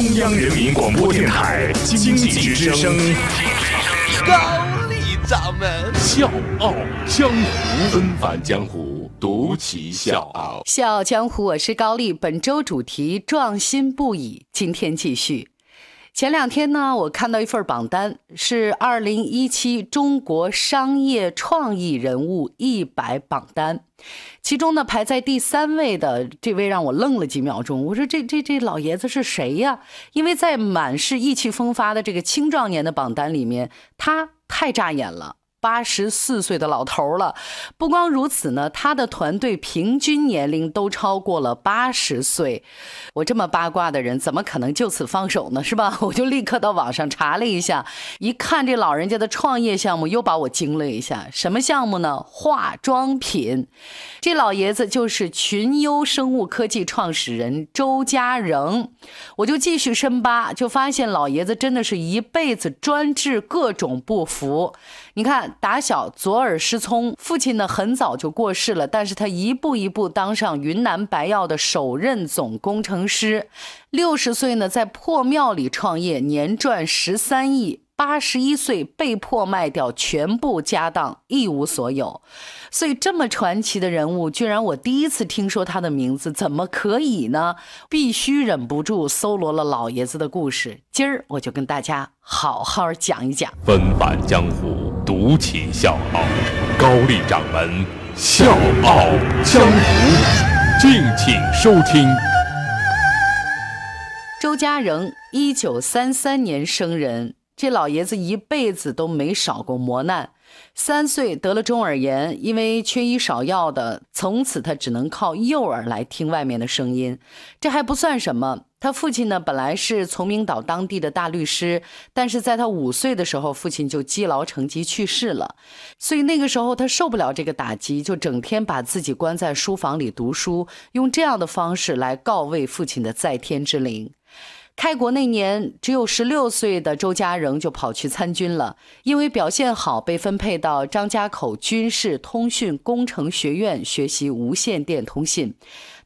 中央人民广播电台经济之声，高丽掌门笑傲江湖，恩返江湖，独骑笑傲。笑傲江湖，我是高丽。本周主题壮心不已，今天继续。前两天呢，我看到一份榜单，是二零一七中国商业创意人物一百榜单，其中呢排在第三位的这位让我愣了几秒钟。我说这这这老爷子是谁呀？因为在满是意气风发的这个青壮年的榜单里面，他太扎眼了。八十四岁的老头了，不光如此呢，他的团队平均年龄都超过了八十岁。我这么八卦的人，怎么可能就此放手呢？是吧？我就立刻到网上查了一下，一看这老人家的创业项目，又把我惊了一下。什么项目呢？化妆品。这老爷子就是群优生物科技创始人周家仁。我就继续深扒，就发现老爷子真的是一辈子专治各种不服。你看，打小左耳失聪，父亲呢很早就过世了，但是他一步一步当上云南白药的首任总工程师。六十岁呢，在破庙里创业，年赚十三亿。八十一岁被迫卖掉全部家当，一无所有。所以这么传奇的人物，居然我第一次听说他的名字，怎么可以呢？必须忍不住搜罗了老爷子的故事。今儿我就跟大家好好讲一讲。纷繁江湖，独起笑傲。高丽掌门笑傲江湖，敬请收听。周家仁，一九三三年生人。这老爷子一辈子都没少过磨难。三岁得了中耳炎，因为缺医少药的，从此他只能靠右耳来听外面的声音。这还不算什么，他父亲呢本来是崇明岛当地的大律师，但是在他五岁的时候，父亲就积劳成疾去世了。所以那个时候他受不了这个打击，就整天把自己关在书房里读书，用这样的方式来告慰父亲的在天之灵。开国那年，只有十六岁的周家仁就跑去参军了，因为表现好，被分配到张家口军事通讯工程学院学习无线电通信。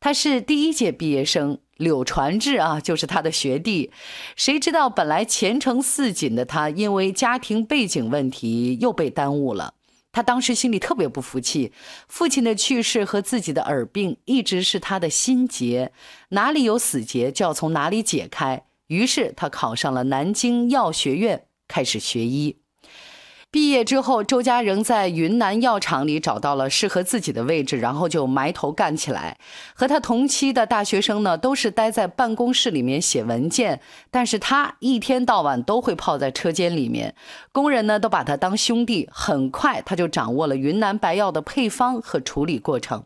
他是第一届毕业生，柳传志啊，就是他的学弟。谁知道本来前程似锦的他，因为家庭背景问题又被耽误了。他当时心里特别不服气，父亲的去世和自己的耳病一直是他的心结，哪里有死结就要从哪里解开。于是他考上了南京药学院，开始学医。毕业之后，周家仍在云南药厂里找到了适合自己的位置，然后就埋头干起来。和他同期的大学生呢，都是待在办公室里面写文件，但是他一天到晚都会泡在车间里面。工人呢，都把他当兄弟。很快，他就掌握了云南白药的配方和处理过程。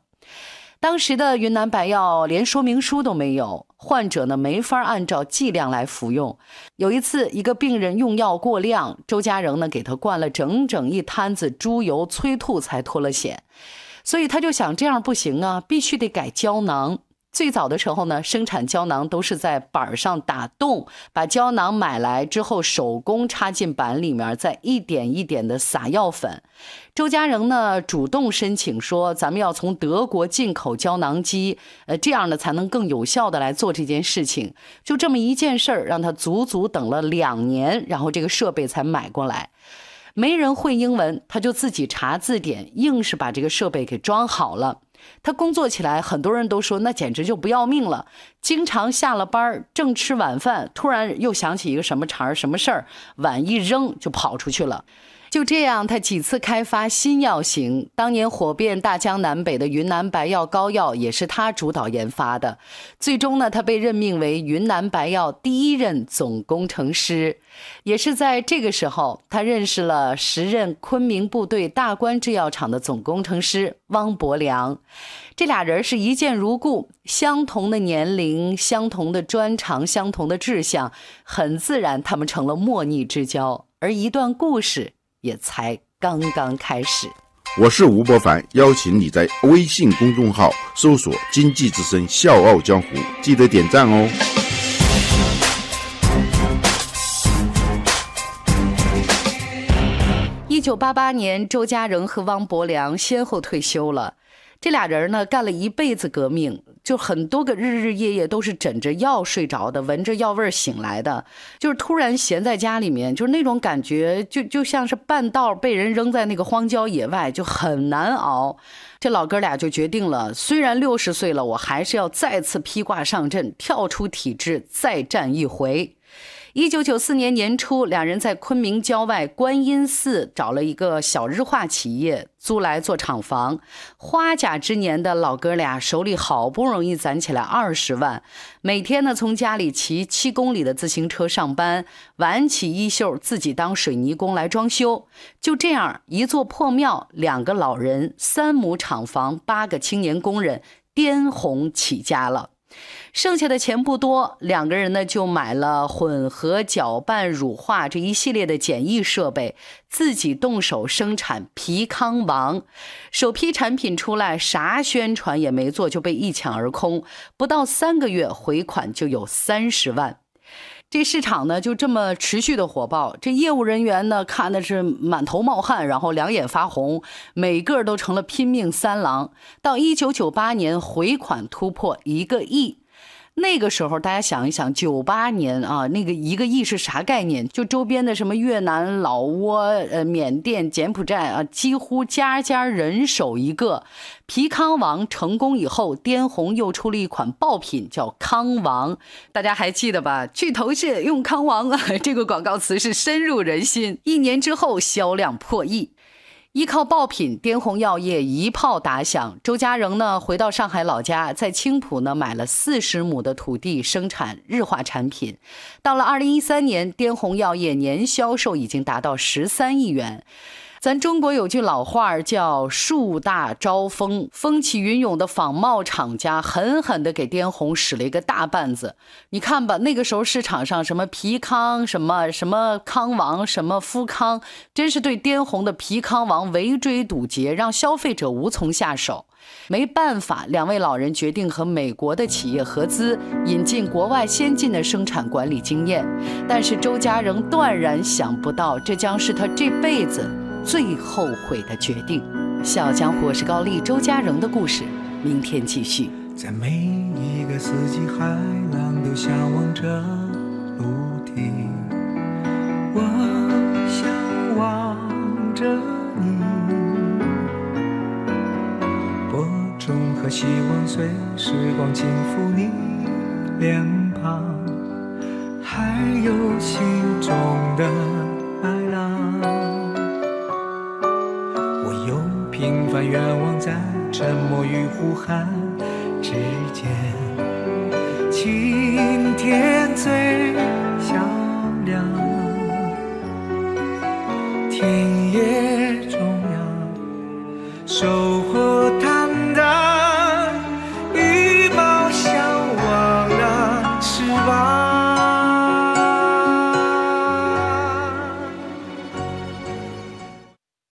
当时的云南白药连说明书都没有，患者呢没法按照剂量来服用。有一次，一个病人用药过量，周家仁呢给他灌了整整一摊子猪油催吐才脱了险。所以他就想，这样不行啊，必须得改胶囊。最早的时候呢，生产胶囊都是在板上打洞，把胶囊买来之后手工插进板里面，再一点一点的撒药粉。周家仁呢主动申请说，咱们要从德国进口胶囊机，呃，这样呢才能更有效的来做这件事情。就这么一件事儿，让他足足等了两年，然后这个设备才买过来。没人会英文，他就自己查字典，硬是把这个设备给装好了。他工作起来，很多人都说那简直就不要命了。经常下了班儿正吃晚饭，突然又想起一个什么茬儿、什么事儿，碗一扔就跑出去了。就这样，他几次开发新药型，当年火遍大江南北的云南白药膏药也是他主导研发的。最终呢，他被任命为云南白药第一任总工程师。也是在这个时候，他认识了时任昆明部队大关制药厂的总工程师汪伯良。这俩人是一见如故，相同的年龄、相同的专长、相同的志向，很自然，他们成了莫逆之交。而一段故事。也才刚刚开始。我是吴伯凡，邀请你在微信公众号搜索“经济之声笑傲江湖”，记得点赞哦。一九八八年，周家仁和汪伯良先后退休了。这俩人呢，干了一辈子革命。就很多个日日夜夜都是枕着药睡着的，闻着药味醒来的，就是突然闲在家里面，就是那种感觉，就就像是半道被人扔在那个荒郊野外，就很难熬。这老哥俩就决定了，虽然六十岁了，我还是要再次披挂上阵，跳出体制，再战一回。一九九四年年初，两人在昆明郊外观音寺找了一个小日化企业租来做厂房。花甲之年的老哥俩手里好不容易攒起来二十万，每天呢从家里骑七公里的自行车上班，挽起衣袖自己当水泥工来装修。就这样，一座破庙，两个老人，三亩厂房，八个青年工人，颠红起家了。剩下的钱不多，两个人呢就买了混合搅拌、乳化这一系列的简易设备，自己动手生产皮康王。首批产品出来，啥宣传也没做就被一抢而空，不到三个月回款就有三十万。这市场呢就这么持续的火爆，这业务人员呢看的是满头冒汗，然后两眼发红，每个都成了拼命三郎。到一九九八年，回款突破一个亿。那个时候，大家想一想，九八年啊，那个一个亿是啥概念？就周边的什么越南、老挝、呃缅甸、柬埔寨啊，几乎家家人手一个。皮康王成功以后，滇红又出了一款爆品，叫康王，大家还记得吧？去头屑用康王啊，这个广告词是深入人心。一年之后，销量破亿。依靠爆品，滇红药业一炮打响。周家人呢，回到上海老家，在青浦呢买了四十亩的土地，生产日化产品。到了二零一三年，滇红药业年销售已经达到十三亿元。咱中国有句老话叫“树大招风”，风起云涌的仿冒厂家狠狠地给滇红使了一个大绊子。你看吧，那个时候市场上什么皮康、什么什么康王、什么富康，真是对滇红的皮康王围追堵截，让消费者无从下手。没办法，两位老人决定和美国的企业合资，引进国外先进的生产管理经验。但是周家仍断然想不到，这将是他这辈子。最后悔的决定，《笑傲江湖》是高丽周家荣的故事，明天继续。在每一个四季，海浪都向往着陆地。我向往着你，播种和希望随时光轻抚你脸庞，还有心中的把愿望在沉默与呼喊之间，晴天最响亮，天野。